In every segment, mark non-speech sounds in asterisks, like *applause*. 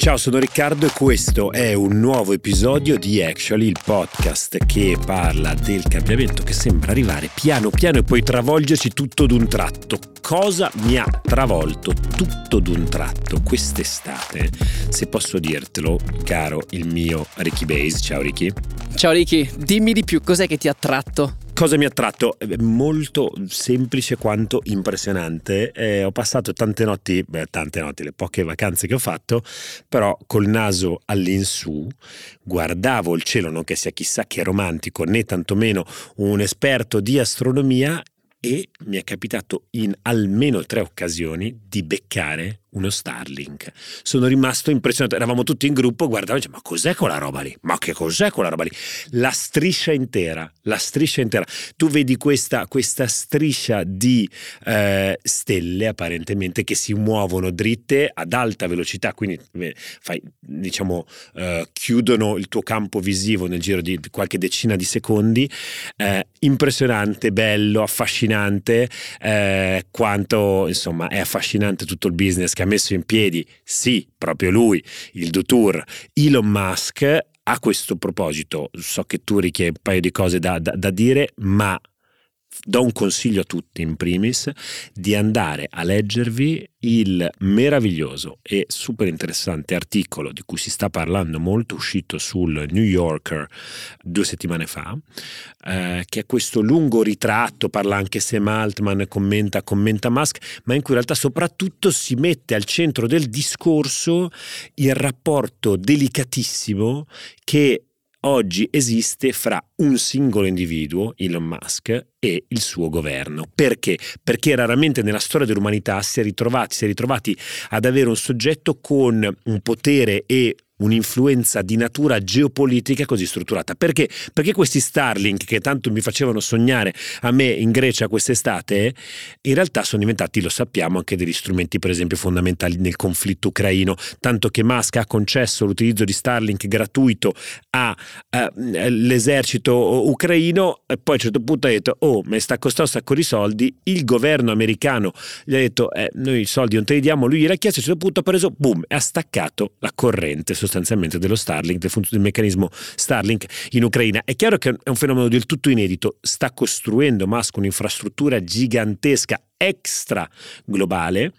Ciao, sono Riccardo e questo è un nuovo episodio di Actually, il podcast che parla del cambiamento che sembra arrivare piano piano e poi travolgerci tutto d'un tratto. Cosa mi ha travolto tutto d'un tratto quest'estate? Se posso dirtelo, caro il mio Ricky Base. Ciao Ricky. Ciao Ricky, dimmi di più, cos'è che ti ha attratto? Cosa mi ha attratto? Eh, molto semplice quanto impressionante. Eh, ho passato tante notti, beh, tante notti, le poche vacanze che ho fatto, però col naso all'insù guardavo il cielo, non che sia chissà che romantico né tantomeno un esperto di astronomia e mi è capitato in almeno tre occasioni di beccare uno Starlink. Sono rimasto impressionato. Eravamo tutti in gruppo, guardavo e dicevo, ma cos'è quella roba lì? Ma che cos'è quella roba lì? La striscia intera, la striscia intera. Tu vedi questa, questa striscia di eh, stelle apparentemente che si muovono dritte ad alta velocità, quindi fai, diciamo, eh, chiudono il tuo campo visivo nel giro di qualche decina di secondi. Eh, impressionante, bello, affascinante, eh, quanto insomma è affascinante tutto il business che ha messo in piedi, sì, proprio lui, il Dutour, Elon Musk. A questo proposito, so che tu richiedi un paio di cose da, da, da dire, ma do un consiglio a tutti in primis di andare a leggervi il meraviglioso e super interessante articolo di cui si sta parlando molto uscito sul New Yorker due settimane fa eh, che è questo lungo ritratto parla anche Sam Altman commenta, commenta Musk ma in cui in realtà soprattutto si mette al centro del discorso il rapporto delicatissimo che oggi esiste fra un singolo individuo, Elon Musk, e il suo governo. Perché? Perché raramente nella storia dell'umanità si è ritrovati, si è ritrovati ad avere un soggetto con un potere e un'influenza di natura geopolitica così strutturata. Perché? Perché questi Starlink che tanto mi facevano sognare a me in Grecia quest'estate, in realtà sono diventati, lo sappiamo, anche degli strumenti per esempio fondamentali nel conflitto ucraino, tanto che Musk ha concesso l'utilizzo di Starlink gratuito all'esercito uh, ucraino e poi a un certo punto ha detto, oh, mi sta costando un sacco di soldi, il governo americano gli ha detto, eh, noi i soldi non te li diamo, lui gliel'ha chiesto, a un certo punto ha preso, boom, e ha staccato la corrente sostanzialmente dello Starlink, del, del meccanismo Starlink in Ucraina. È chiaro che è un fenomeno del tutto inedito, sta costruendo Musk un'infrastruttura gigantesca, extra globale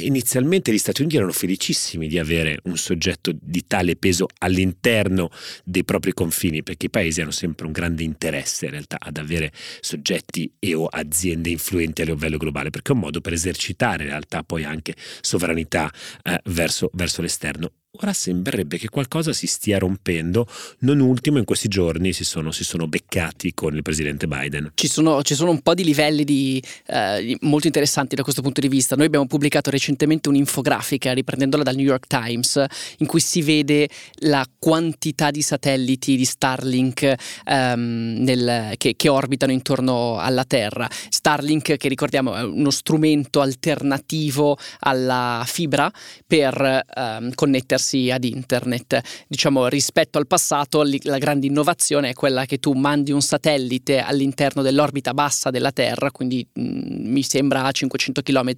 inizialmente gli Stati Uniti erano felicissimi di avere un soggetto di tale peso all'interno dei propri confini, perché i paesi hanno sempre un grande interesse in realtà ad avere soggetti e o aziende influenti a livello globale, perché è un modo per esercitare in realtà poi anche sovranità eh, verso, verso l'esterno. Ora sembrerebbe che qualcosa si stia rompendo, non ultimo in questi giorni si sono, si sono beccati con il presidente Biden. Ci sono, ci sono un po' di livelli di, eh, molto interessanti da questo punto di vista. Noi abbiamo pubblicato recentemente un'infografica, riprendendola dal New York Times, in cui si vede la quantità di satelliti di Starlink ehm, nel, che, che orbitano intorno alla Terra. Starlink, che ricordiamo è uno strumento alternativo alla fibra per ehm, connettersi collegarsi ad internet. Diciamo rispetto al passato la grande innovazione è quella che tu mandi un satellite all'interno dell'orbita bassa della Terra, quindi mh, mm, mi sembra a 500 km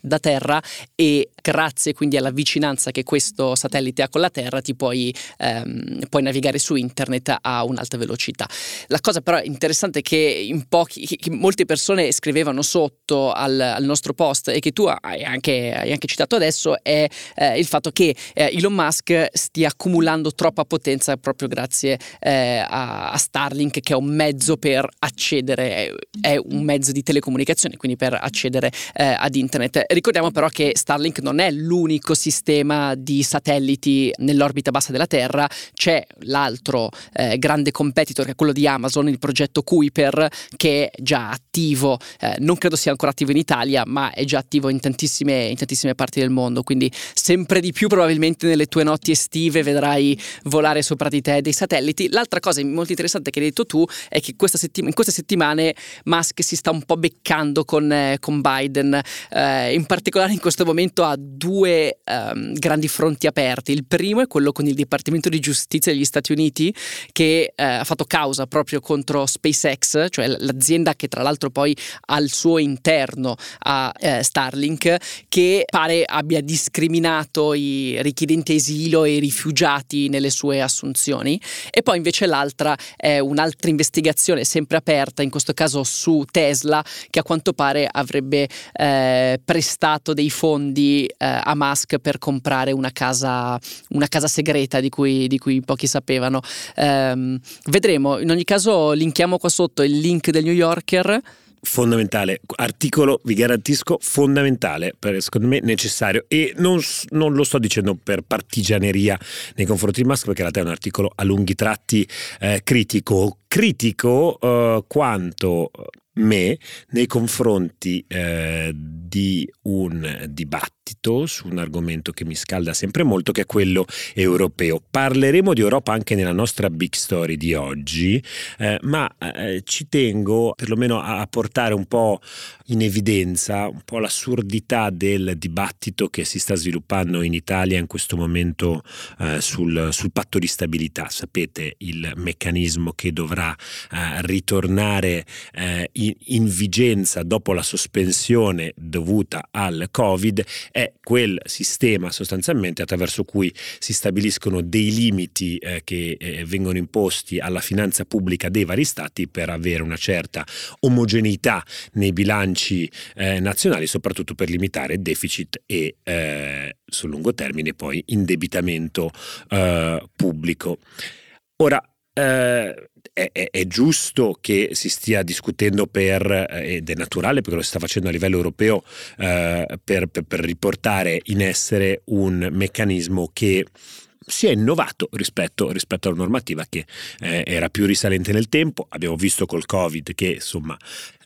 da Terra e grazie quindi alla vicinanza che questo satellite ha con la Terra ti puoi, ehm, puoi navigare su internet a un'alta velocità. La cosa però interessante è che in pochi, che molte persone scrivevano sotto al, al, nostro post e che tu hai anche, hai anche citato adesso è eh, il fatto che eh, Elon Musk stia accumulando troppa potenza proprio grazie eh, a, a, Starlink che è un mezzo per accedere, è un mezzo di telecomunicazione, quindi per accedere eh, ad internet. Ricordiamo però che Starlink non è l'unico sistema di satelliti nell'orbita bassa della Terra, c'è l'altro eh, grande competitor che è quello di Amazon, il progetto Kuiper, che è già attivo, eh, non credo sia ancora attivo in Italia, ma è già attivo in tantissime, in tantissime parti del mondo, quindi sempre di più probabilmente nelle tue notti estive vedrai volare sopra di te dei satelliti. L'altra cosa molto interessante che hai detto tu è che questa settima, in queste settimane Musk si sta un po' beccando con, eh, con Biden, eh, in particolare in questo momento ha due um, grandi fronti aperti. Il primo è quello con il Dipartimento di Giustizia degli Stati Uniti che eh, ha fatto causa proprio contro SpaceX, cioè l'azienda che tra l'altro poi al suo interno ha eh, Starlink, che pare abbia discriminato i richiedenti asilo e rifugiati nelle sue assunzioni. E poi invece l'altra è un'altra investigazione sempre aperta, in questo caso su Tesla, che a quanto pare avrebbe eh, prestato dei fondi eh, a Musk per comprare una casa, una casa segreta di cui, di cui, pochi sapevano. Eh, vedremo, in ogni caso linkiamo qua sotto il link del New Yorker fondamentale, articolo vi garantisco fondamentale, per, secondo me necessario. E non, non, lo sto dicendo per partigianeria nei confronti di Musk perché in realtà è un articolo a lunghi tratti eh, critico, critico eh, quanto me nei confronti eh, di un dibattito su un argomento che mi scalda sempre molto, che è quello europeo. Parleremo di Europa anche nella nostra big story di oggi, eh, ma eh, ci tengo perlomeno a portare un po' in evidenza un po' l'assurdità del dibattito che si sta sviluppando in Italia in questo momento eh, sul, sul, patto di stabilità. Sapete il meccanismo che dovrà eh, ritornare eh, in, in vigenza dopo la sospensione dovuta al Covid è quel sistema sostanzialmente attraverso cui si stabiliscono dei limiti eh, che eh, vengono imposti alla finanza pubblica dei vari stati per avere una certa omogeneità nei bilanci eh, nazionali, soprattutto per limitare deficit e eh, sul lungo termine poi indebitamento eh, pubblico. Ora, eh, è, è, giusto che si stia discutendo per, eh, ed è naturale perché lo si sta facendo a livello europeo, eh, per, per, per riportare in essere un meccanismo che si è innovato rispetto, rispetto alla normativa che eh, era più risalente nel tempo. Abbiamo visto col Covid che insomma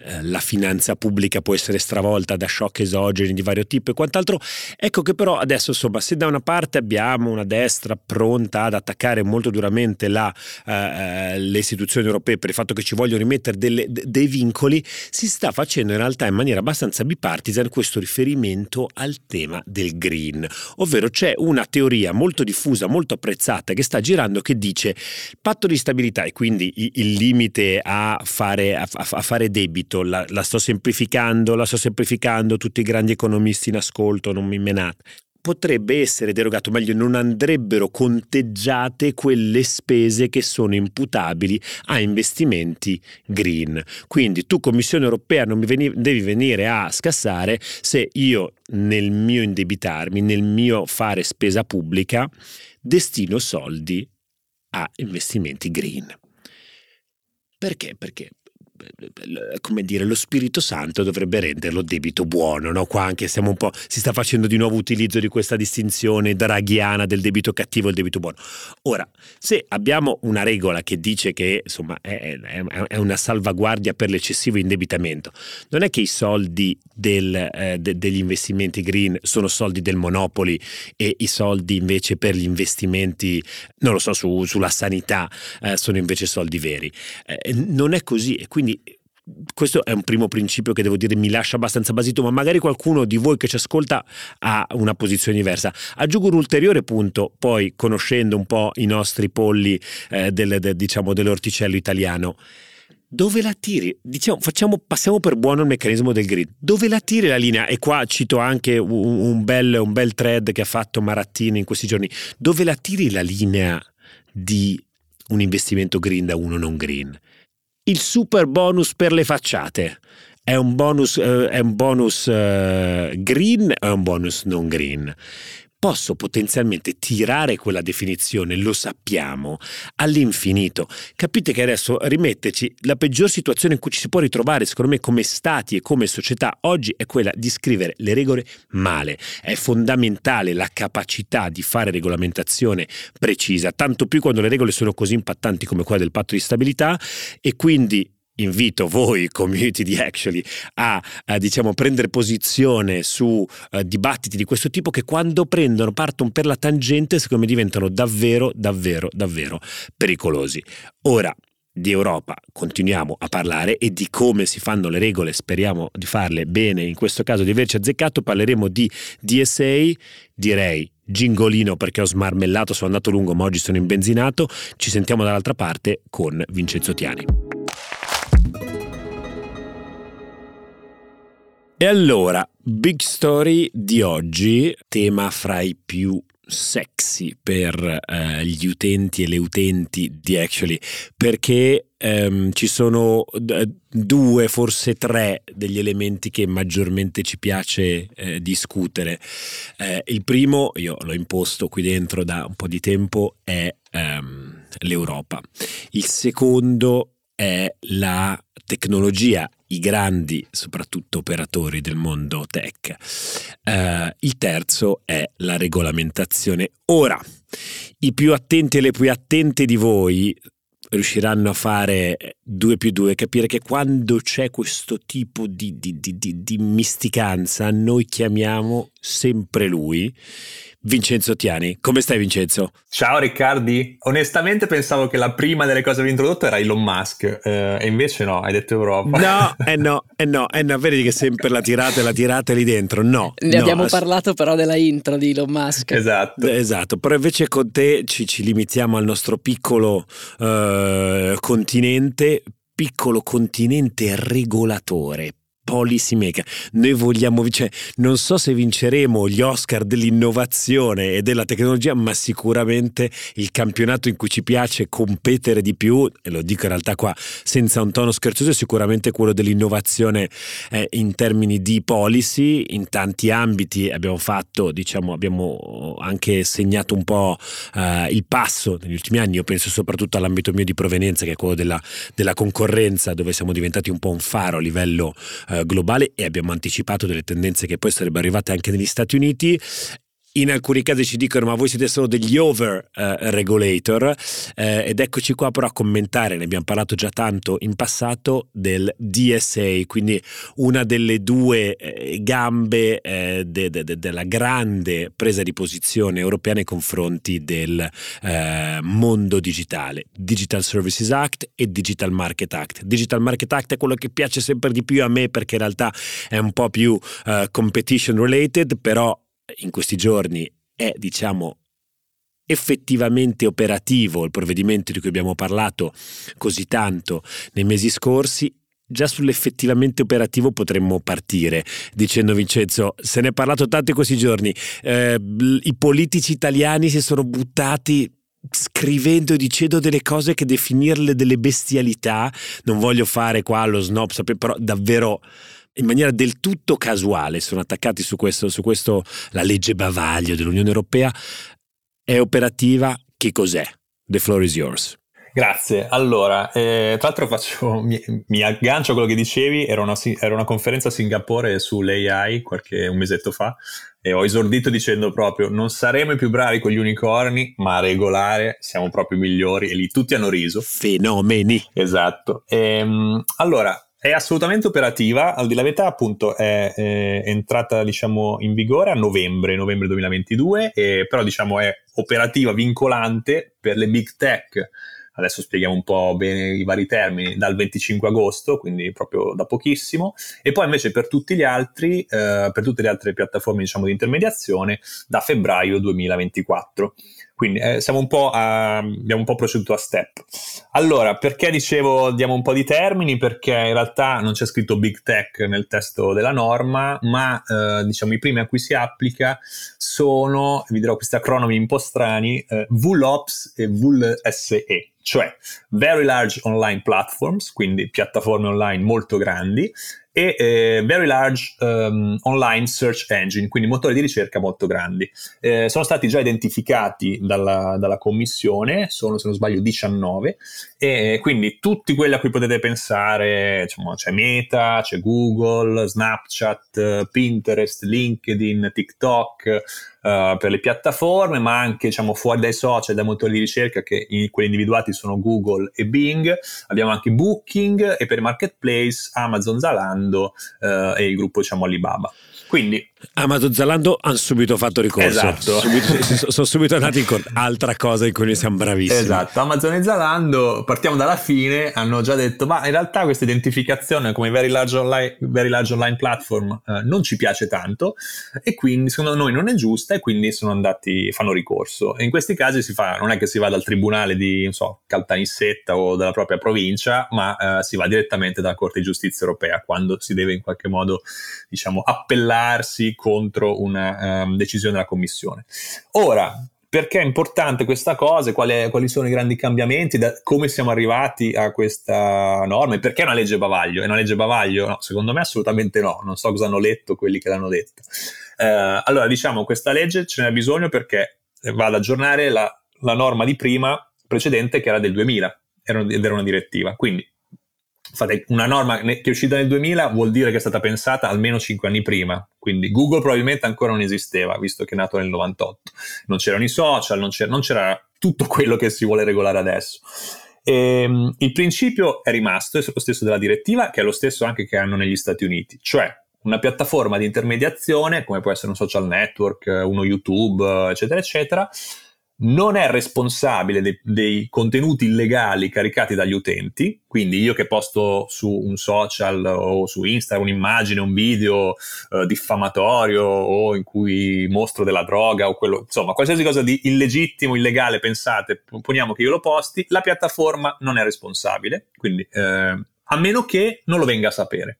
eh, la finanza pubblica può essere stravolta da shock esogeni di vario tipo e quant'altro. Ecco che però adesso insomma se da una parte abbiamo una destra pronta ad attaccare molto duramente la, eh, eh le istituzioni europee per il fatto che ci vogliono rimettere delle, dei vincoli, si sta facendo in realtà in maniera abbastanza bipartisan questo riferimento al tema del green, ovvero c'è una teoria molto diffusa, molto apprezzata che sta girando che dice patto di stabilità e quindi il limite a fare, a, a fare debito, la, la sto semplificando, la sto semplificando, tutti i grandi economisti in ascolto, non mi menate potrebbe essere derogato, meglio non andrebbero conteggiate quelle spese che sono imputabili a investimenti green. Quindi tu Commissione europea non mi veni, devi venire a scassare se io nel mio indebitarmi, nel mio fare spesa pubblica, destino soldi a investimenti green. Perché? Perché come dire, lo Spirito Santo dovrebbe renderlo debito buono, no? Qua anche siamo un po', si sta facendo di nuovo utilizzo di questa distinzione draghiana del debito cattivo e il debito buono. Ora, se abbiamo una regola che dice che insomma è, è, è una salvaguardia per l'eccessivo indebitamento, non è che i soldi del, eh, de, degli investimenti green sono soldi del Monopoli e i soldi invece per gli investimenti, non lo so, su, sulla sanità eh, sono invece soldi veri. Eh, non è così e quindi quindi questo è un primo principio che devo dire mi lascia abbastanza basito, ma magari qualcuno di voi che ci ascolta ha una posizione diversa. Aggiungo un ulteriore punto, poi conoscendo un po' i nostri polli eh, del, del, diciamo, dell'orticello italiano. Dove la tiri? Diciamo, facciamo, passiamo per buono il meccanismo del grid. Dove la tiri la linea? E qua cito anche un, un, bel, un bel thread che ha fatto Marattini in questi giorni. Dove la tiri la linea di un investimento green da uno non green? Il super bonus per le facciate. È un bonus, uh, è un bonus uh, green è un bonus non green? Posso potenzialmente tirare quella definizione, lo sappiamo, all'infinito. Capite che adesso rimetterci la peggior situazione in cui ci si può ritrovare, secondo me, come stati e come società oggi è quella di scrivere le regole male. È fondamentale la capacità di fare regolamentazione precisa, tanto più quando le regole sono così impattanti come quella del patto di stabilità e quindi invito voi, community di Actually, a, a diciamo, prendere posizione su uh, dibattiti di questo tipo che quando prendono, partono per la tangente, secondo me diventano davvero, davvero, davvero pericolosi. Ora, di Europa continuiamo a parlare e di come si fanno le regole, speriamo di farle bene, in questo caso di averci azzeccato, parleremo di DSA, direi gingolino perché ho smarmellato, sono andato lungo ma oggi sono imbenzinato, ci sentiamo dall'altra parte con Vincenzo Tiani. E allora, Big Story di oggi, tema fra i più sexy per eh, gli utenti e le utenti di Actually, perché ehm, ci sono d- due, forse tre degli elementi che maggiormente ci piace eh, discutere. Eh, il primo, io l'ho imposto qui dentro da un po' di tempo, è ehm, l'Europa. Il secondo è la tecnologia, i grandi soprattutto operatori del mondo tech. Uh, il terzo è la regolamentazione. Ora, i più attenti e le più attente di voi riusciranno a fare due più due, capire che quando c'è questo tipo di, di, di, di misticanza noi chiamiamo sempre lui Vincenzo Tiani. Come stai Vincenzo? Ciao Riccardi, onestamente pensavo che la prima delle cose che avevi introdotto era Elon Musk eh, e invece no, hai detto Europa. No, *laughs* eh no, eh no, eh no, vedi che sempre la tirate, la tirate lì dentro, no. Ne no, abbiamo ass- parlato però della intro di Elon Musk. Esatto. Esatto, però invece con te ci, ci limitiamo al nostro piccolo uh, continente, piccolo continente regolatore, policy maker. Noi vogliamo, cioè, non so se vinceremo gli Oscar dell'innovazione e della tecnologia, ma sicuramente il campionato in cui ci piace competere di più, e lo dico in realtà qua senza un tono scherzoso, è sicuramente quello dell'innovazione eh, in termini di policy. In tanti ambiti abbiamo fatto, diciamo, abbiamo anche segnato un po' eh, il passo negli ultimi anni. Io penso soprattutto all'ambito mio di provenienza, che è quello della, della concorrenza, dove siamo diventati un po' un faro a livello globale e abbiamo anticipato delle tendenze che poi sarebbero arrivate anche negli Stati Uniti in alcuni casi ci dicono ma voi siete solo degli over uh, regulator uh, ed eccoci qua però a commentare, ne abbiamo parlato già tanto in passato, del DSA, quindi una delle due eh, gambe eh, de, de, de, della grande presa di posizione europea nei confronti del eh, mondo digitale, Digital Services Act e Digital Market Act. Digital Market Act è quello che piace sempre di più a me perché in realtà è un po' più uh, competition related, però in questi giorni è, diciamo, effettivamente operativo il provvedimento di cui abbiamo parlato così tanto nei mesi scorsi, già sull'effettivamente operativo potremmo partire dicendo Vincenzo, se ne è parlato tanto in questi giorni, eh, i politici italiani si sono buttati scrivendo e dicendo delle cose che definirle delle bestialità, non voglio fare qua lo snob, però davvero in maniera del tutto casuale sono attaccati su questo, su questo la legge bavaglio dell'Unione Europea, è operativa, che cos'è? The floor is yours. Grazie. Allora, eh, tra l'altro faccio, mi, mi, aggancio a quello che dicevi, era una, era una, conferenza a Singapore sull'AI qualche un mesetto fa e ho esordito dicendo proprio non saremo i più bravi con gli unicorni, ma a regolare siamo proprio i migliori e lì tutti hanno riso. Fenomeni. Esatto. E, ehm, allora, è assolutamente operativa, al di là verità appunto è, è, entrata diciamo in vigore a novembre, novembre 2022, e, però diciamo è operativa vincolante per le big tech, adesso spieghiamo un po' bene i vari termini, dal 25 agosto, quindi proprio da pochissimo, e poi invece per tutti gli altri, eh, per tutte le altre piattaforme diciamo di intermediazione, da febbraio 2024. Quindi eh, un a, abbiamo un po' proceduto a step. Allora, perché dicevo diamo un po' di termini? Perché in realtà non c'è scritto Big Tech nel testo della norma, ma eh, diciamo i primi a cui si applica sono, vi dirò questi acronomi un po' strani, eh, VLOPS e VLSE, cioè Very Large Online Platforms, quindi piattaforme online molto grandi, e eh, Very Large um, Online Search Engine, quindi motori di ricerca molto grandi. Eh, sono stati già identificati dalla, dalla, commissione, sono se non sbaglio 19, e quindi tutti quelli a cui potete pensare, diciamo, c'è Meta, c'è Google, Snapchat, Pinterest, LinkedIn, TikTok, uh, per le piattaforme, ma anche diciamo, fuori dai social, dai motori di ricerca, che in, quelli individuati sono Google e Bing. Abbiamo anche Booking e per i marketplace Amazon, Zalando uh, e il gruppo diciamo, Alibaba. Quindi Amazon Zalando hanno subito fatto ricorso. Esatto. Subito, *laughs* sono subito andati in conto. Altra cosa in cui noi siamo bravissimi. Esatto. Amazon e Zalando, partiamo dalla fine, hanno già detto, ma in realtà questa identificazione come Very Large Online, very large online Platform eh, non ci piace tanto e quindi secondo noi non è giusta e quindi sono andati, fanno ricorso. E in questi casi si fa, non è che si va dal tribunale di, so, Caltanissetta o della propria provincia, ma eh, si va direttamente dalla Corte di Giustizia Europea quando si deve in qualche modo, diciamo, appellarsi contro una um, decisione della Commissione. Ora, perché è importante questa cosa? Quali, quali sono i grandi cambiamenti? Da, come siamo arrivati a questa norma? E perché è una legge bavaglio? È una legge bavaglio? No, secondo me assolutamente no. Non so cosa hanno letto quelli che l'hanno detta. Eh, allora, diciamo, questa legge ce n'è bisogno perché va ad aggiornare la, la norma di prima precedente che era del 2000 ed era una direttiva. Quindi Fate una norma che è uscita nel 2000 vuol dire che è stata pensata almeno 5 anni prima, quindi Google probabilmente ancora non esisteva, visto che è nato nel 98. Non c'erano i social, non c'era, non c'era tutto quello che si vuole regolare adesso. E, ehm, il principio è rimasto, è lo stesso della direttiva, che è lo stesso anche che hanno negli Stati Uniti, cioè una piattaforma di intermediazione, come può essere un social network, uno YouTube, eccetera, eccetera, non è responsabile dei, dei, contenuti illegali caricati dagli utenti, quindi io che posto su un social o su Instagram un'immagine, un video eh, diffamatorio o in cui mostro della droga o quello, insomma, qualsiasi cosa di illegittimo, illegale, pensate, poniamo che io lo posti, la piattaforma non è responsabile, quindi eh, a meno che non lo venga a sapere.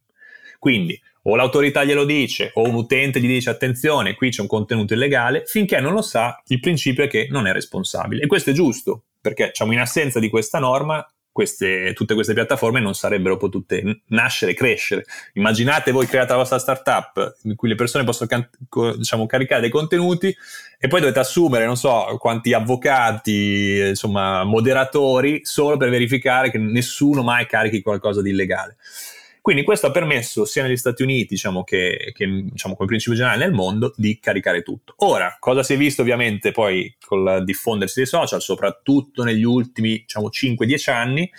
Quindi o l'autorità glielo dice o un utente gli dice attenzione, qui c'è un contenuto illegale, finché non lo sa, il principio è che non è responsabile. E questo è giusto, perché diciamo, in assenza di questa norma queste, tutte queste piattaforme non sarebbero potute nascere crescere. Immaginate voi create la vostra startup in cui le persone possono can- diciamo, caricare dei contenuti e poi dovete assumere, non so, quanti avvocati, insomma, moderatori, solo per verificare che nessuno mai carichi qualcosa di illegale. Quindi questo ha permesso sia negli Stati Uniti, diciamo, che, che diciamo, come principio generale nel mondo, di caricare tutto. Ora, cosa si è visto ovviamente poi col diffondersi dei social, soprattutto negli ultimi diciamo, 5-10 anni?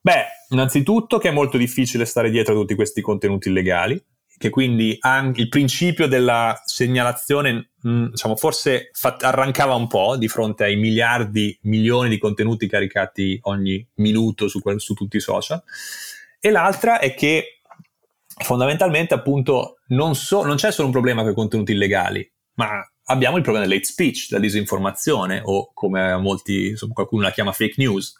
Beh, innanzitutto che è molto difficile stare dietro a tutti questi contenuti illegali, che quindi anche il principio della segnalazione, mh, diciamo, forse fat- arrancava un po' di fronte ai miliardi, milioni di contenuti caricati ogni minuto su, su tutti i social e l'altra è che fondamentalmente appunto non, so, non c'è solo un problema con i contenuti illegali, ma abbiamo il problema dell'hate speech, della disinformazione o come molti, insomma, qualcuno la chiama fake news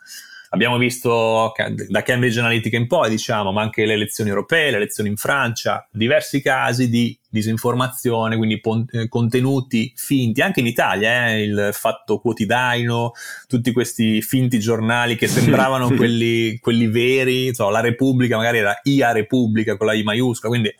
Abbiamo visto da Cambridge Analytica in poi, diciamo, ma anche le elezioni europee, le elezioni in Francia, diversi casi di disinformazione, quindi pon- eh, contenuti finti, anche in Italia, eh, il Fatto Quotidiano, tutti questi finti giornali che sembravano quelli, quelli veri, insomma, la Repubblica magari era IA Repubblica con la I maiuscola, quindi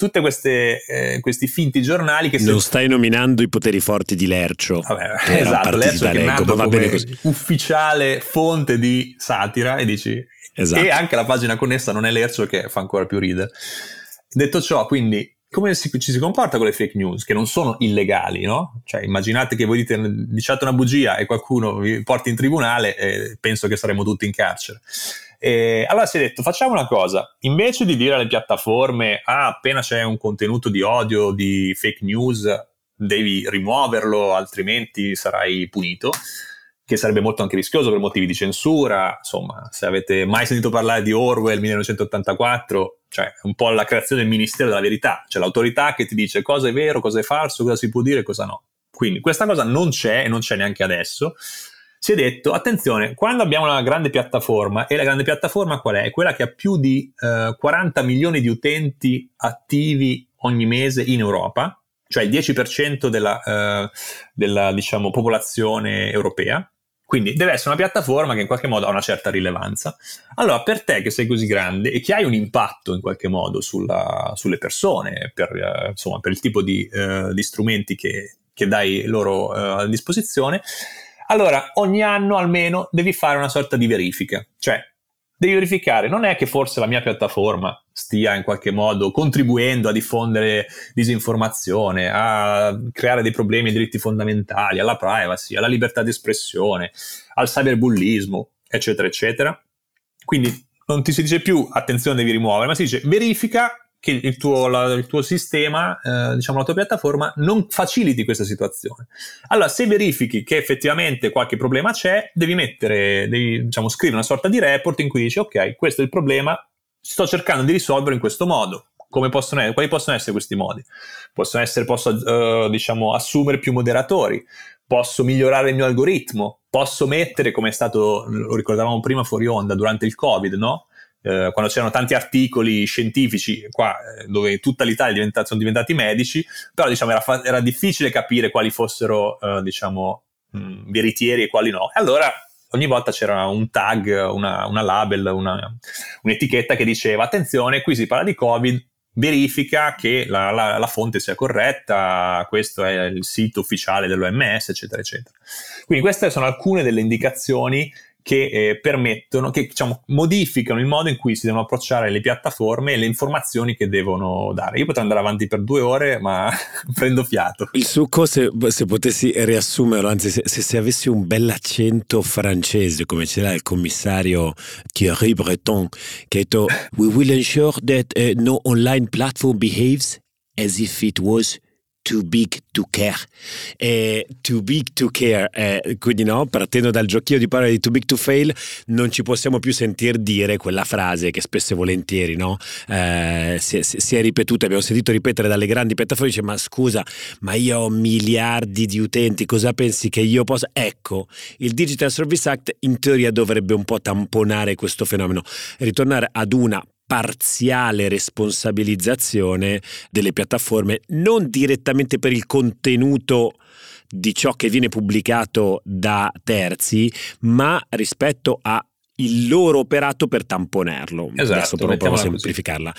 tutti eh, questi finti giornali che... Non se... stai nominando i poteri forti di Lercio. Vabbè, *laughs* esatto, Lercio che è nato va bene così. ufficiale fonte di satira e dici... Esatto. E anche la pagina connessa non è Lercio che fa ancora più ridere. Detto ciò, quindi come si, ci si comporta con le fake news che non sono illegali, no? Cioè, immaginate che voi dite, diciate una bugia e qualcuno vi porti in tribunale penso che saremo tutti in carcere. E allora si è detto, facciamo una cosa, invece di dire alle piattaforme, ah, appena c'è un contenuto di odio, di fake news, devi rimuoverlo, altrimenti sarai punito, che sarebbe molto anche rischioso per motivi di censura, insomma, se avete mai sentito parlare di Orwell 1984, cioè un po' la creazione del Ministero della Verità, cioè l'autorità che ti dice cosa è vero, cosa è falso, cosa si può dire e cosa no. Quindi questa cosa non c'è e non c'è neanche adesso si è detto, attenzione, quando abbiamo una grande piattaforma, e la grande piattaforma qual è? Quella che ha più di eh, 40 milioni di utenti attivi ogni mese in Europa, cioè il 10% della, eh, della diciamo, popolazione europea, Quindi deve essere una piattaforma che in qualche modo ha una certa rilevanza. Allora, per te che sei così grande e che hai un impatto in qualche modo sulla, sulle persone, per, uh, insomma, per, il tipo di, uh, di strumenti che, che, dai loro uh, a disposizione, allora ogni anno almeno devi fare una sorta di verifica. Cioè, devi verificare, non è che forse la mia piattaforma stia in qualche modo contribuendo a diffondere disinformazione, a creare dei problemi ai diritti fondamentali, alla privacy, alla libertà di espressione, al cyberbullismo, eccetera, eccetera. Quindi non ti si dice più attenzione devi rimuovere, ma si dice verifica che il tuo, la, il tuo sistema, eh, diciamo la tua piattaforma, non faciliti questa situazione. Allora, se verifichi che effettivamente qualche problema c'è, devi mettere, devi diciamo, scrivere una sorta di report in cui dici, ok, questo è il problema, sto cercando di risolverlo in questo modo. Possono essere, quali possono essere questi modi? Possono essere, posso uh, diciamo, assumere più moderatori, posso migliorare il mio algoritmo, posso mettere, come è stato, lo ricordavamo prima fuori onda, durante il Covid, no? Eh, quando c'erano tanti articoli scientifici, qua eh, dove tutta l'Italia sono diventati medici, però diciamo, era, fa- era difficile capire quali fossero eh, diciamo, mh, veritieri e quali no. E allora ogni volta c'era un tag, una, una label, una, un'etichetta che diceva attenzione, qui si parla di Covid, verifica che la, la, la, fonte sia corretta, questo è il sito ufficiale dell'OMS, eccetera, eccetera. Quindi queste sono alcune delle indicazioni che eh, permettono, che diciamo, modificano il modo in cui si devono approcciare le piattaforme e le informazioni che devono dare. Io potrei andare avanti per due ore, ma *laughs* prendo fiato. Il succo, se, se potessi riassumerlo, anzi, se, se, se, avessi un bell'accento francese, come ce l'ha il commissario Thierry Breton, che ha detto: We will ensure that uh, no online platform behaves as if it was too big to care. Eh, too big to care, eh, quindi no, partendo dal giochino di parole di too big to fail, non ci possiamo più sentir dire quella frase che spesso e volentieri no? eh, si, si, è ripetuta, abbiamo sentito ripetere dalle grandi piattaforme, dice ma scusa, ma io ho miliardi di utenti, cosa pensi che io possa? Ecco, il Digital Service Act in teoria dovrebbe un po' tamponare questo fenomeno, ritornare ad una parziale responsabilizzazione delle piattaforme, non direttamente per il contenuto di ciò che viene pubblicato da terzi, ma rispetto a il loro operato per tamponerlo. Esatto, Adesso però provo a semplificarla.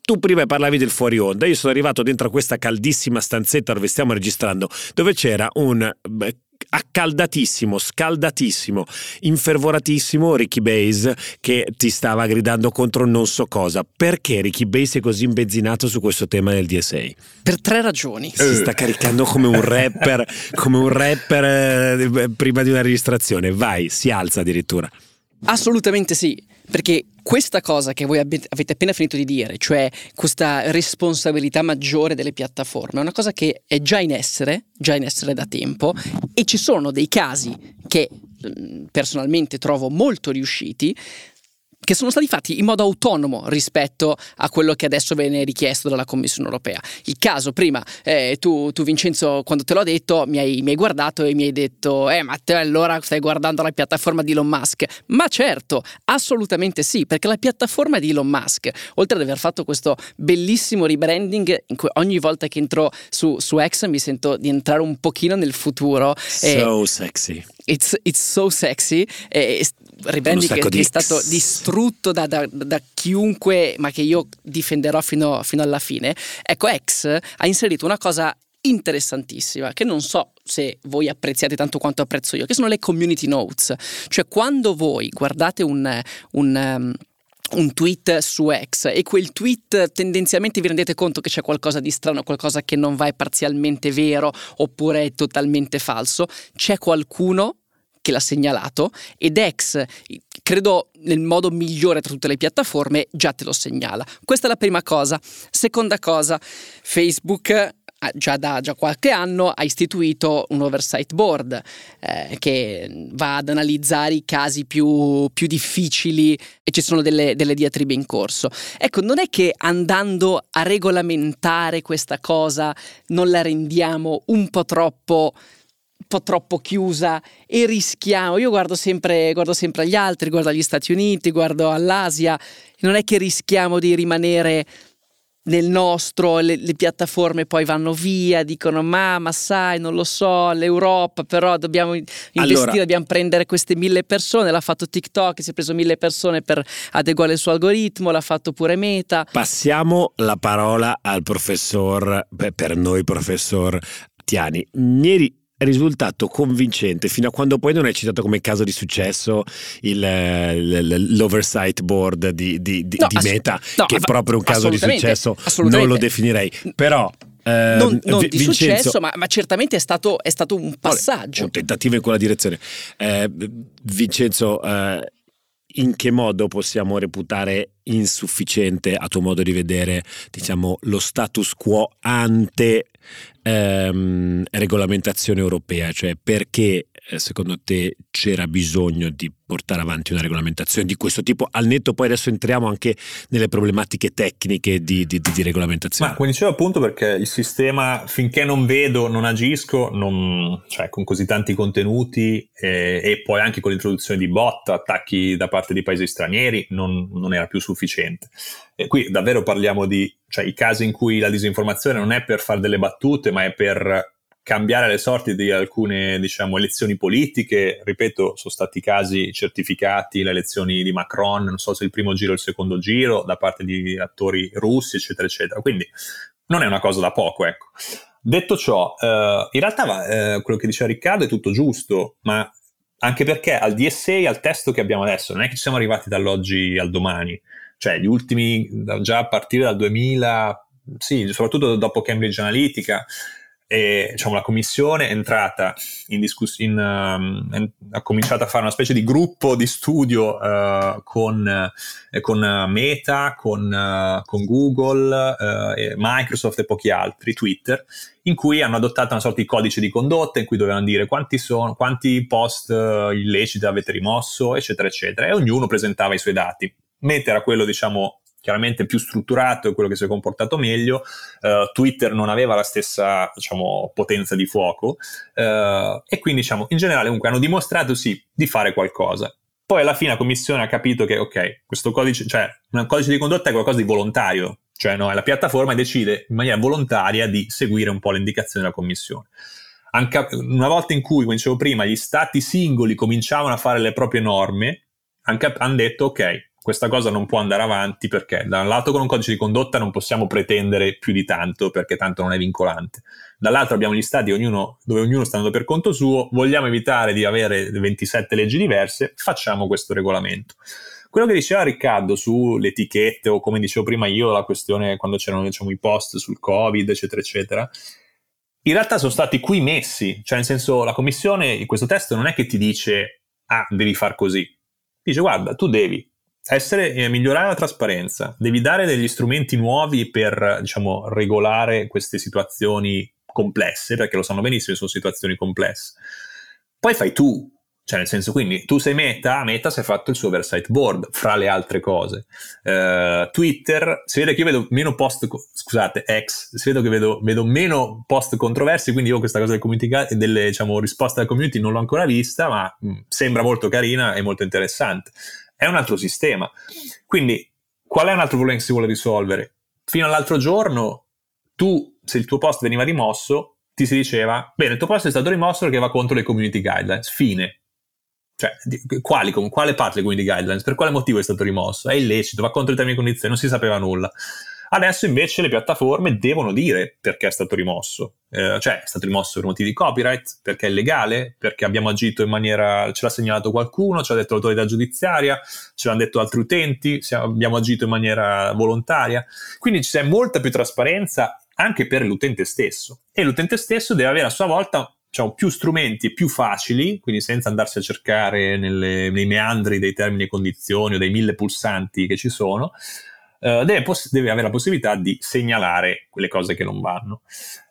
Tu prima parlavi del fuori onda, io sono arrivato dentro a questa caldissima stanzetta dove stiamo registrando, dove c'era un accaldatissimo, scaldatissimo, infervoratissimo Ricky Base che ti stava gridando contro non so cosa. Perché Ricky Base è così imbenzinato su questo tema del DSA? Per tre ragioni. Si sta caricando come un rapper, come un rapper eh, prima di una registrazione. Vai, si alza addirittura. Assolutamente sì, perché questa cosa che voi avete appena finito di dire, cioè questa responsabilità maggiore delle piattaforme, è una cosa che è già in essere, già in essere da tempo e ci sono dei casi che mm, personalmente trovo molto riusciti che sono stati fatti in modo autonomo rispetto a quello che adesso viene richiesto dalla Commissione europea. Il caso prima, eh, tu, tu, Vincenzo, quando te l'ho detto, mi hai, mi hai, guardato e mi hai detto, eh, ma te allora stai guardando la piattaforma di Elon Musk? Ma certo, assolutamente sì, perché la piattaforma di Elon Musk, oltre ad aver fatto questo bellissimo rebranding, in cui ogni volta che entro su, su X mi sento di entrare un pochino nel futuro. So eh, sexy. It's, it's so sexy. Eh, rebranding che, che è stato distrutto da, da, da, chiunque, ma che io difenderò fino, fino alla fine. Ecco, X ha inserito una cosa interessantissima che non so se voi apprezziate tanto quanto apprezzo io, che sono le community notes. Cioè quando voi guardate un, un um, un tweet su X e quel tweet tendenzialmente vi rendete conto che c'è qualcosa di strano, qualcosa che non va è parzialmente vero oppure è totalmente falso, c'è qualcuno che l'ha segnalato ed X, credo nel modo migliore tra tutte le piattaforme, già te lo segnala. Questa è la prima cosa. Seconda cosa, Facebook già da già qualche anno ha istituito un oversight board eh, che va ad analizzare i casi più, più difficili e ci sono delle, delle, diatribe in corso. Ecco, non è che andando a regolamentare questa cosa non la rendiamo un po' troppo po' troppo chiusa e rischiamo. Io guardo sempre, guardo sempre agli altri, guardo agli Stati Uniti, guardo all'Asia. Non è che rischiamo di rimanere nel nostro le, le, piattaforme poi vanno via, dicono ma, ma sai, non lo so, l'Europa però dobbiamo investire, allora, dobbiamo prendere queste mille persone, l'ha fatto TikTok, si è preso mille persone per adeguare il suo algoritmo, l'ha fatto pure Meta. Passiamo la parola al professor, beh, per noi professor Tiani. Ieri risultato convincente fino a quando poi non è citato come caso di successo il, l'oversight board di, di, di, no, di Meta, no, che è proprio un caso di successo, non lo definirei. Però eh, non, non v- di Vincenzo, successo, ma, ma, certamente è stato, è stato un passaggio. Un tentativo in quella direzione. Eh, Vincenzo, eh, in che modo possiamo reputare insufficiente, a tuo modo di vedere, diciamo, lo status quo ante ehm, regolamentazione europea? Cioè perché secondo te c'era bisogno di portare avanti una regolamentazione di questo tipo? Al netto poi adesso entriamo anche nelle problematiche tecniche di, di, di regolamentazione. Ma come dicevo appunto perché il sistema finché non vedo, non agisco, non, cioè con così tanti contenuti eh, e poi anche con l'introduzione di bot, attacchi da parte di paesi stranieri, non, non era più sufficiente. E qui davvero parliamo di cioè, i casi in cui la disinformazione non è per fare delle battute, ma è per cambiare le sorti di alcune diciamo, elezioni politiche. Ripeto, sono stati casi certificati, le elezioni di Macron, non so se il primo giro o il secondo giro, da parte di attori russi, eccetera, eccetera. Quindi non è una cosa da poco, ecco. Detto ciò, eh, in realtà eh, quello che diceva Riccardo è tutto giusto, ma anche perché al DSA, al testo che abbiamo adesso, non è che ci siamo arrivati dall'oggi al domani, cioè gli ultimi, già a partire dal 2000, sì, soprattutto dopo Cambridge Analytica, e diciamo, la commissione è entrata in discussione, um, ha cominciato a fare una specie di gruppo di studio uh, con, uh, con, Meta, con, uh, con Google, Microsoft e pochi altri, Twitter, in cui hanno adottato una sorta di codice di condotta in cui dovevano dire quanti, sono, quanti post illeciti avete rimosso, eccetera, eccetera, e ognuno presentava i suoi dati. Meta era quello, diciamo, chiaramente più strutturato e quello che si è comportato meglio. Uh, Twitter non aveva la stessa diciamo, potenza di fuoco uh, e quindi diciamo, in generale comunque hanno dimostrato sì di fare qualcosa. Poi alla fine la commissione ha capito che ok, questo codice, cioè un codice di condotta è qualcosa di volontario, cioè no, la piattaforma decide in maniera volontaria di seguire un po' le indicazioni della commissione. Anche una volta in cui, come dicevo prima, gli stati singoli cominciavano a fare le proprie norme, hanno detto ok, questa cosa non può andare avanti perché da un lato con un codice di condotta non possiamo pretendere più di tanto perché tanto non è vincolante. Dall'altro abbiamo gli stati ognuno, dove ognuno sta andando per conto suo, vogliamo evitare di avere 27 leggi diverse, facciamo questo regolamento. Quello che diceva Riccardo sulle etichette o come dicevo prima io la questione quando c'erano diciamo, i post sul Covid eccetera eccetera, in realtà sono stati qui messi, cioè nel senso la commissione in questo testo non è che ti dice ah devi far così, dice guarda tu devi essere, eh, migliorare la trasparenza, devi dare degli strumenti nuovi per diciamo, regolare queste situazioni complesse, perché lo sanno benissimo, sono situazioni complesse. Poi fai tu, cioè nel senso quindi tu sei Meta, Meta si è fatto il suo oversight board, fra le altre cose. Uh, Twitter, si vede che io vedo meno post, scusate, ex, si vede che vedo, vedo meno post controversi, quindi io questa cosa del delle diciamo, risposte alla community non l'ho ancora vista, ma mh, sembra molto carina e molto interessante è un altro sistema. Quindi, qual è un altro problema che si vuole risolvere? Fino all'altro giorno, tu, se il tuo post veniva rimosso, ti si diceva, bene, il tuo post è stato rimosso perché va contro le community guidelines, fine. Cioè, quali, con quale parte delle community guidelines? Per quale motivo è stato rimosso? È illecito, va contro i termini e condizioni, non si sapeva nulla. Adesso invece le piattaforme devono dire perché è stato rimosso, eh, cioè è stato rimosso per motivi di copyright, perché è illegale, perché abbiamo agito in maniera, ce l'ha segnalato qualcuno, ce l'ha detto l'autorità giudiziaria, ce l'hanno detto altri utenti, abbiamo agito in maniera volontaria. Quindi c'è molta più trasparenza anche per l'utente stesso e l'utente stesso deve avere a sua volta diciamo, più strumenti più facili, quindi senza andarsi a cercare nelle, nei meandri dei termini e condizioni o dei mille pulsanti che ci sono, uh, deve, poss- deve, avere la possibilità di segnalare quelle cose che non vanno.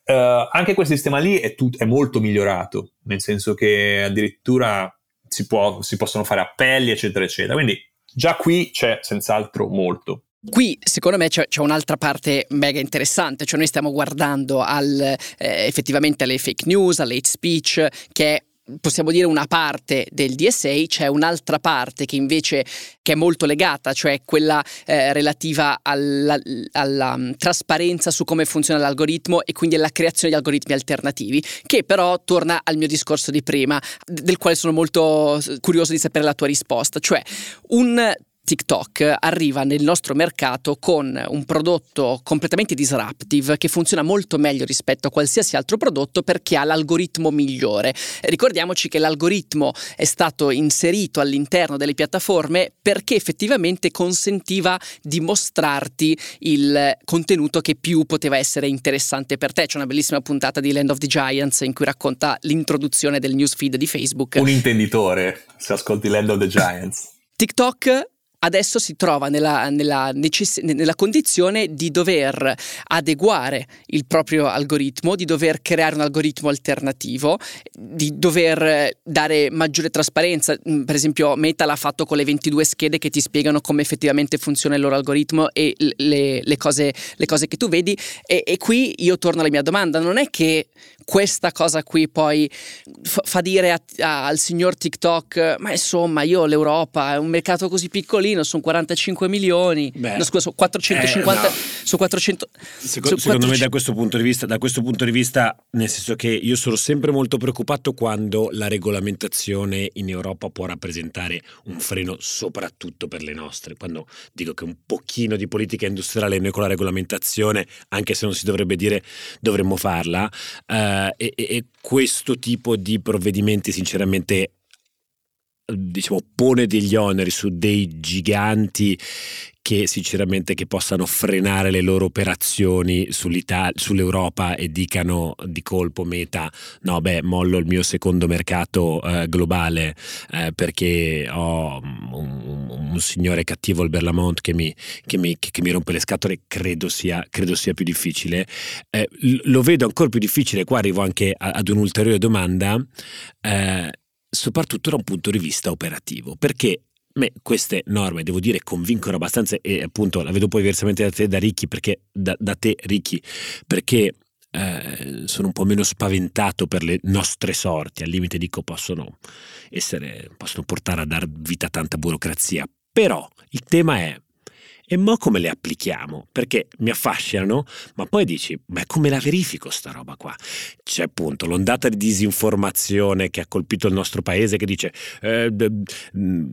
Uh, anche quel sistema lì è, tut- è, molto migliorato, nel senso che addirittura si, può, si possono fare appelli, eccetera, eccetera. Quindi già qui c'è senz'altro molto. Qui secondo me c'è, c'è, un'altra parte mega interessante, cioè noi stiamo guardando al, eh, effettivamente alle fake news, alle hate speech, che è possiamo dire una parte del DSA, c'è un'altra parte che invece che è molto legata, cioè quella eh, relativa alla, alla um, trasparenza su come funziona l'algoritmo e quindi alla creazione di algoritmi alternativi, che però torna al mio discorso di prima, del quale sono molto curioso di sapere la tua risposta, cioè un TikTok arriva nel nostro mercato con un prodotto completamente disruptive che funziona molto meglio rispetto a qualsiasi altro prodotto perché ha l'algoritmo migliore. Ricordiamoci che l'algoritmo è stato inserito all'interno delle piattaforme perché effettivamente consentiva di mostrarti il contenuto che più poteva essere interessante per te. C'è una bellissima puntata di Land of the Giants in cui racconta l'introduzione del newsfeed di Facebook. Un intenditore, se ascolti Land of the Giants. TikTok adesso si trova nella, nella, necess- nella, condizione di dover adeguare il proprio algoritmo, di dover creare un algoritmo alternativo, di dover dare maggiore trasparenza. Mm, per esempio, Meta l'ha fatto con le 22 schede che ti spiegano come effettivamente funziona il loro algoritmo e le, le, cose, le cose, che tu vedi. E, e qui io torno alla mia domanda: non è che questa cosa qui poi fa dire a, a, al signor TikTok, ma insomma, io l'Europa è un mercato così piccolino, sono 45 milioni, Beh, no, scusa, sono 450, eh, no. su 400... Secondo, su secondo me da questo, punto di vista, da questo punto di vista, nel senso che io sono sempre molto preoccupato quando la regolamentazione in Europa può rappresentare un freno soprattutto per le nostre, quando dico che un pochino di politica industriale noi con la regolamentazione, anche se non si dovrebbe dire dovremmo farla, eh, Uh, e, e, questo tipo di provvedimenti sinceramente diciamo pone degli oneri su dei giganti che sinceramente che possano frenare le loro operazioni sull'Europa e dicano di colpo meta no beh mollo il mio secondo mercato eh, globale eh, perché ho un, un, signore cattivo il Berlamont che mi, che, mi, che mi, rompe le scatole credo sia, credo sia più difficile eh, lo vedo ancora più difficile qua arrivo anche ad un'ulteriore domanda eh, soprattutto da un punto di vista operativo perché me queste norme, devo dire, convincono abbastanza e appunto la vedo poi diversamente da te, da Ricchi, perché da, da te, Ricchi, perché eh, sono un po' meno spaventato per le nostre sorti, al limite dico possono essere, possono portare a dar vita a tanta burocrazia. Però il tema è e mo come le applichiamo? Perché mi affascinano, ma poi dici, beh come la verifico sta roba qua? C'è appunto l'ondata di disinformazione che ha colpito il nostro paese che dice eh,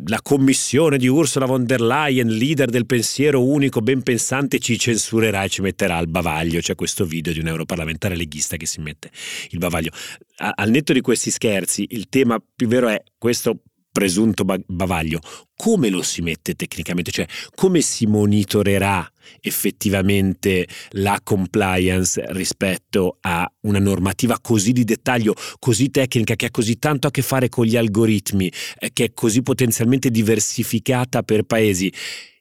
la commissione di Ursula von der Leyen, leader del pensiero unico ben pensante, ci censurerà e ci metterà al bavaglio. C'è questo video di un europarlamentare leghista che si mette il bavaglio. A, al netto di questi scherzi, il tema più vero è questo presunto bavaglio, come lo si mette tecnicamente? Cioè, come si monitorerà effettivamente la compliance rispetto a una normativa così di dettaglio, così tecnica, che ha così tanto a che fare con gli algoritmi, eh, che è così potenzialmente diversificata per paesi?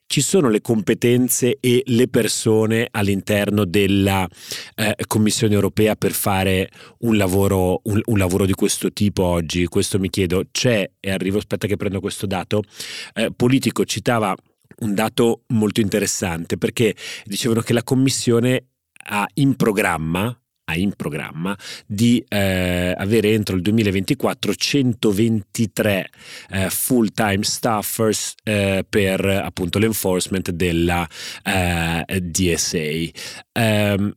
Ci sono le competenze e le persone all'interno della eh, Commissione europea per fare un lavoro, un, un lavoro, di questo tipo oggi? Questo mi chiedo. C'è, e arrivo, aspetta che prendo questo dato, eh, Politico citava un dato molto interessante perché dicevano che la Commissione ha in programma ha in programma di eh, avere entro il 2024 123 eh, full time staffers eh, per appunto l'enforcement della eh, DSA. Ehm,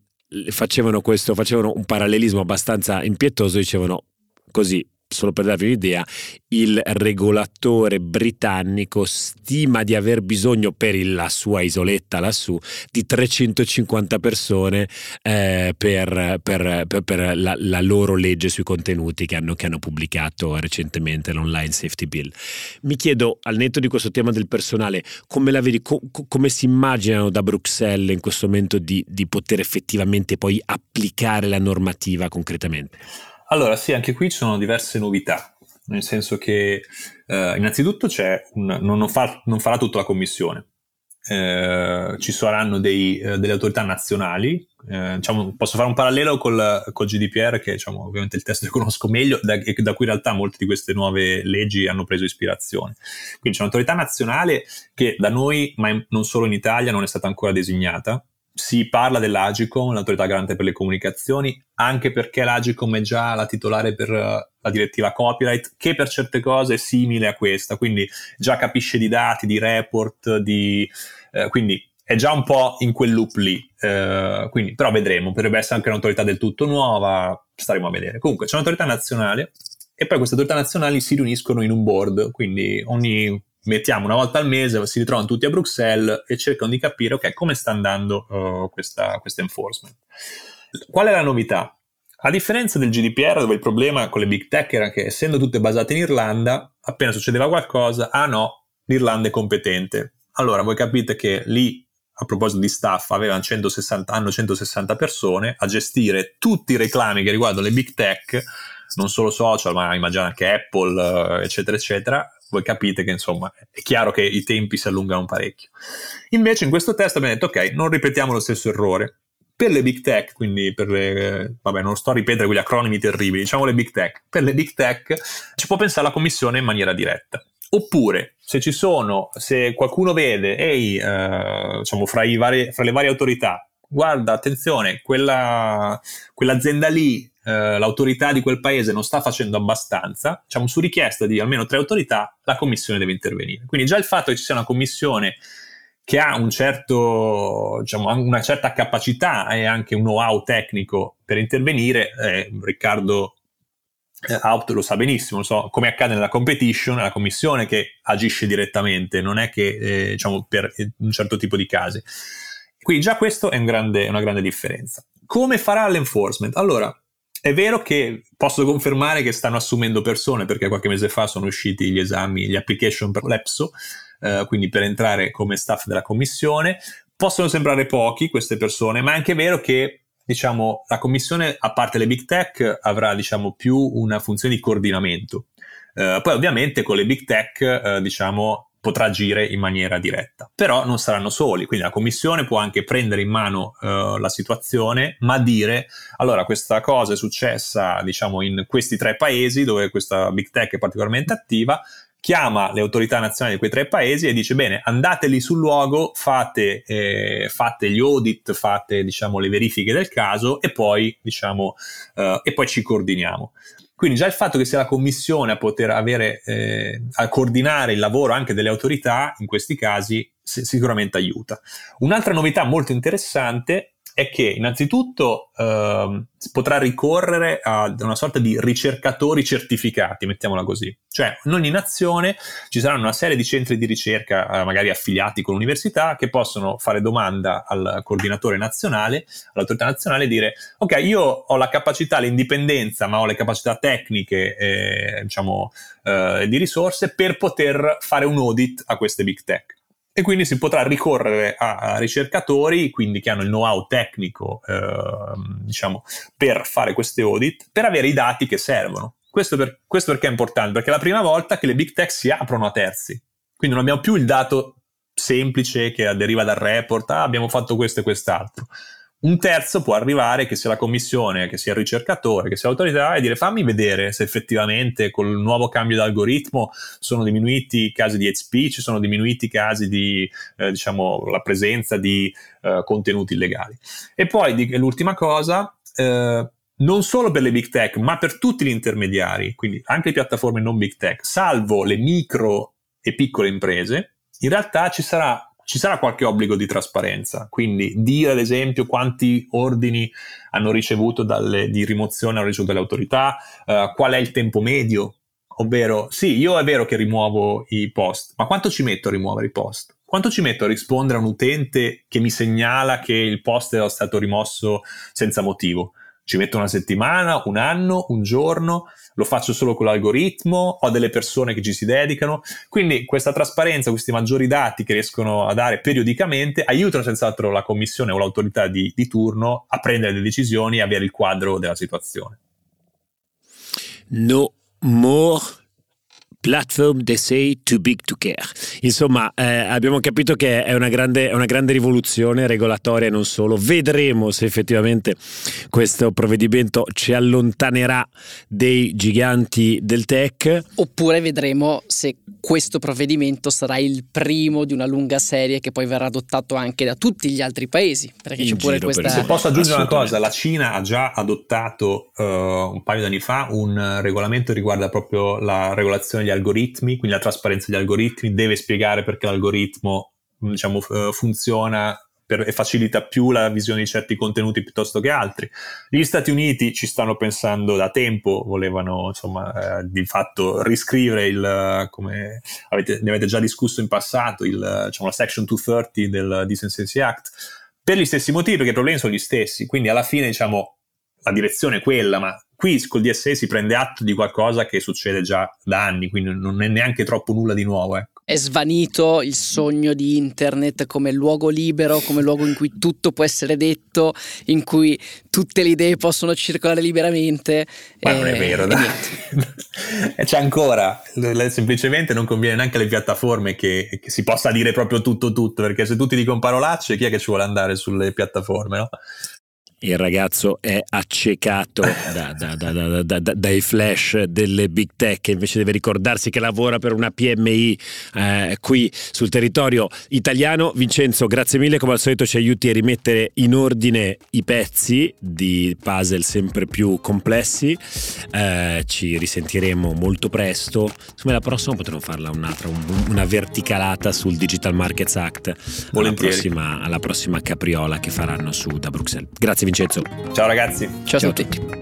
facevano questo, facevano un parallelismo abbastanza impietoso, dicevano così solo per darvi un'idea, il regolatore britannico stima di aver bisogno per la sua isoletta lassù di 350 persone eh, per, per, per, per la, la, loro legge sui contenuti che hanno, che hanno pubblicato recentemente l'Online Safety Bill. Mi chiedo, al netto di questo tema del personale, come la vedi, co- come si immaginano da Bruxelles in questo momento di, di poter effettivamente poi applicare la normativa concretamente? Allora, sì, anche qui ci sono diverse novità, nel senso che eh, innanzitutto un, non, fa, non, farà tutta la commissione. Eh, ci saranno dei, eh, delle autorità nazionali. Eh, diciamo, posso fare un parallelo col, col GDPR, che diciamo, ovviamente il testo *laughs* che conosco meglio, da, da cui in realtà molte di queste nuove leggi hanno preso ispirazione. Quindi c'è un'autorità nazionale che da noi, ma non solo in Italia, non è stata ancora designata, si parla dell'Agicom, l'autorità garante per le comunicazioni, anche perché l'Agicom è già la titolare per eh, la direttiva copyright, che per certe cose è simile a questa, quindi già capisce di dati, di report, di, eh, quindi è già un po' in quel loop lì, eh, quindi, però vedremo, potrebbe essere anche un'autorità del tutto nuova, staremo a vedere. Comunque c'è un'autorità nazionale e poi queste autorità nazionali si riuniscono in un board, quindi ogni mettiamo una volta al mese, si ritrovano tutti a Bruxelles e cercano di capire ok, come sta andando uh, questa enforcement. Qual è la novità? A differenza del GDPR, dove il problema con le big tech era che essendo tutte basate in Irlanda, appena succedeva qualcosa, ah no, l'Irlanda è competente. Allora, voi capite che lì, a proposito di staff, avevano 160, hanno 160 persone a gestire tutti i reclami che riguardano le big tech, non solo social, ma immagino anche Apple, eh, eccetera, eccetera, voi capite che insomma è chiaro che i tempi si allungano parecchio. Invece in questo test abbiamo detto ok, non ripetiamo lo stesso errore. Per le big tech, quindi per le, vabbè non sto a ripetere quegli acronimi terribili, diciamo le big tech, per le big tech ci può pensare la commissione in maniera diretta. Oppure, se ci sono, se qualcuno vede, ehi, eh, diciamo, fra, vari, fra le varie autorità, guarda, attenzione, quella, quell'azienda lì eh, l'autorità di quel paese non sta facendo abbastanza, diciamo su richiesta di almeno tre autorità, la commissione deve intervenire. Quindi già il fatto che ci sia una commissione che ha un certo, diciamo, una certa capacità e anche un know-how tecnico per intervenire, eh, Riccardo eh, Out lo sa benissimo, so, come accade nella competition, è la commissione che agisce direttamente, non è che eh, diciamo, per un certo tipo di casi. Quindi già questo è un grande, una grande differenza. Come farà l'enforcement? Allora, è vero che posso confermare che stanno assumendo persone perché qualche mese fa sono usciti gli esami, gli application per l'EPSO, eh, quindi per entrare come staff della commissione. Possono sembrare pochi queste persone, ma è anche vero che diciamo, la commissione, a parte le big tech, avrà diciamo, più una funzione di coordinamento. Eh, poi ovviamente con le big tech eh, diciamo, potrà agire in maniera diretta. Però non saranno soli, quindi la Commissione può anche prendere in mano uh, la situazione, ma dire allora questa cosa è successa diciamo in questi tre paesi dove questa big tech è particolarmente attiva, chiama le autorità nazionali di quei tre paesi e dice bene andate lì sul luogo fate, eh, fate gli audit fate diciamo le verifiche del caso e poi diciamo uh, e poi ci coordiniamo quindi già il fatto che sia la commissione a poter avere, eh, a coordinare il lavoro anche delle autorità, in questi casi, sicuramente aiuta. Un'altra novità molto interessante è che innanzitutto eh, potrà ricorrere a una sorta di ricercatori certificati, mettiamola così. Cioè, in ogni nazione ci saranno una serie di centri di ricerca, eh, magari affiliati con l'università, che possono fare domanda al coordinatore nazionale, all'autorità nazionale, e dire: Ok, io ho la capacità, l'indipendenza, ma ho le capacità tecniche, diciamo, eh, di risorse per poter fare un audit a queste big tech e quindi si potrà ricorrere a, ricercatori, quindi che hanno il know-how tecnico, eh, diciamo, per fare queste audit, per avere i dati che servono. Questo, per, questo perché è importante? Perché è la prima volta che le big tech si aprono a terzi. Quindi non abbiamo più il dato semplice che deriva dal report, ah, abbiamo fatto questo e quest'altro. Un terzo può arrivare, che sia la commissione, che sia il ricercatore, che sia l'autorità, e dire fammi vedere se effettivamente col nuovo cambio d'algoritmo sono diminuiti i casi di hate speech, sono diminuiti i casi di, eh, diciamo, la presenza di eh, contenuti illegali. E poi di, l'ultima cosa, eh, non solo per le big tech, ma per tutti gli intermediari, quindi anche le piattaforme non big tech, salvo le micro e piccole imprese, in realtà ci sarà ci sarà qualche obbligo di trasparenza, quindi dire ad esempio quanti ordini hanno ricevuto dalle, di rimozione hanno ricevuto dalle autorità, uh, qual è il tempo medio, ovvero sì, io è vero che rimuovo i post, ma quanto ci metto a rimuovere i post? Quanto ci metto a rispondere a un utente che mi segnala che il post è stato rimosso senza motivo? Ci metto una settimana, un anno, un giorno? lo faccio solo con l'algoritmo, ho delle persone che ci si dedicano, quindi questa trasparenza, questi maggiori dati che riescono a dare periodicamente aiutano senz'altro la commissione o l'autorità di, di turno a prendere le decisioni e avere il quadro della situazione. No more Platform they say too big to care. Insomma, eh, abbiamo capito che è una, grande, una grande rivoluzione regolatoria e non solo. Vedremo se effettivamente questo provvedimento ci allontanerà dei giganti del tech. Oppure vedremo se questo provvedimento sarà il primo di una lunga serie che poi verrà adottato anche da tutti gli altri paesi. Perché c'è pure questa. Se posso aggiungere una cosa, la Cina ha già adottato uh, un paio di anni fa un regolamento che riguarda proprio la regolazione degli algoritmi, quindi la trasparenza degli algoritmi, deve spiegare perché l'algoritmo diciamo, uh, funziona per, e facilita più la visione di certi contenuti piuttosto che altri. Gli Stati Uniti ci stanno pensando da tempo, volevano insomma eh, di fatto riscrivere il, come avete, ne avete già discusso in passato, il, diciamo, la Section 230 del Decency Act, per gli stessi motivi, perché i problemi sono gli stessi, quindi alla fine diciamo la direzione è quella, ma qui col DSA si prende atto di qualcosa che succede già da anni, quindi non è neanche troppo nulla di nuovo. Eh è svanito il sogno di internet come luogo libero, come luogo in cui tutto può essere detto, in cui tutte le idee possono circolare liberamente. Ma non è vero, dai. *laughs* C'è ancora, semplicemente non conviene neanche alle piattaforme che, che, si possa dire proprio tutto tutto, perché se tutti dicono parolacce, chi è che ci vuole andare sulle piattaforme, no? Il ragazzo è accecato *laughs* da, da, da, dai flash delle big tech invece deve ricordarsi che lavora per una PMI eh, qui sul territorio italiano. Vincenzo, grazie mille, come al solito ci aiuti a rimettere in ordine i pezzi di puzzle sempre più complessi. Eh, ci risentiremo molto presto. Insomma, la prossima potremo farla un'altra, un, una verticalata sul Digital Markets Act alla prossima, alla prossima capriola che faranno su da Bruxelles. Grazie Vincenzo. Ciao ragazzi. Ciao, Ciao a tutti.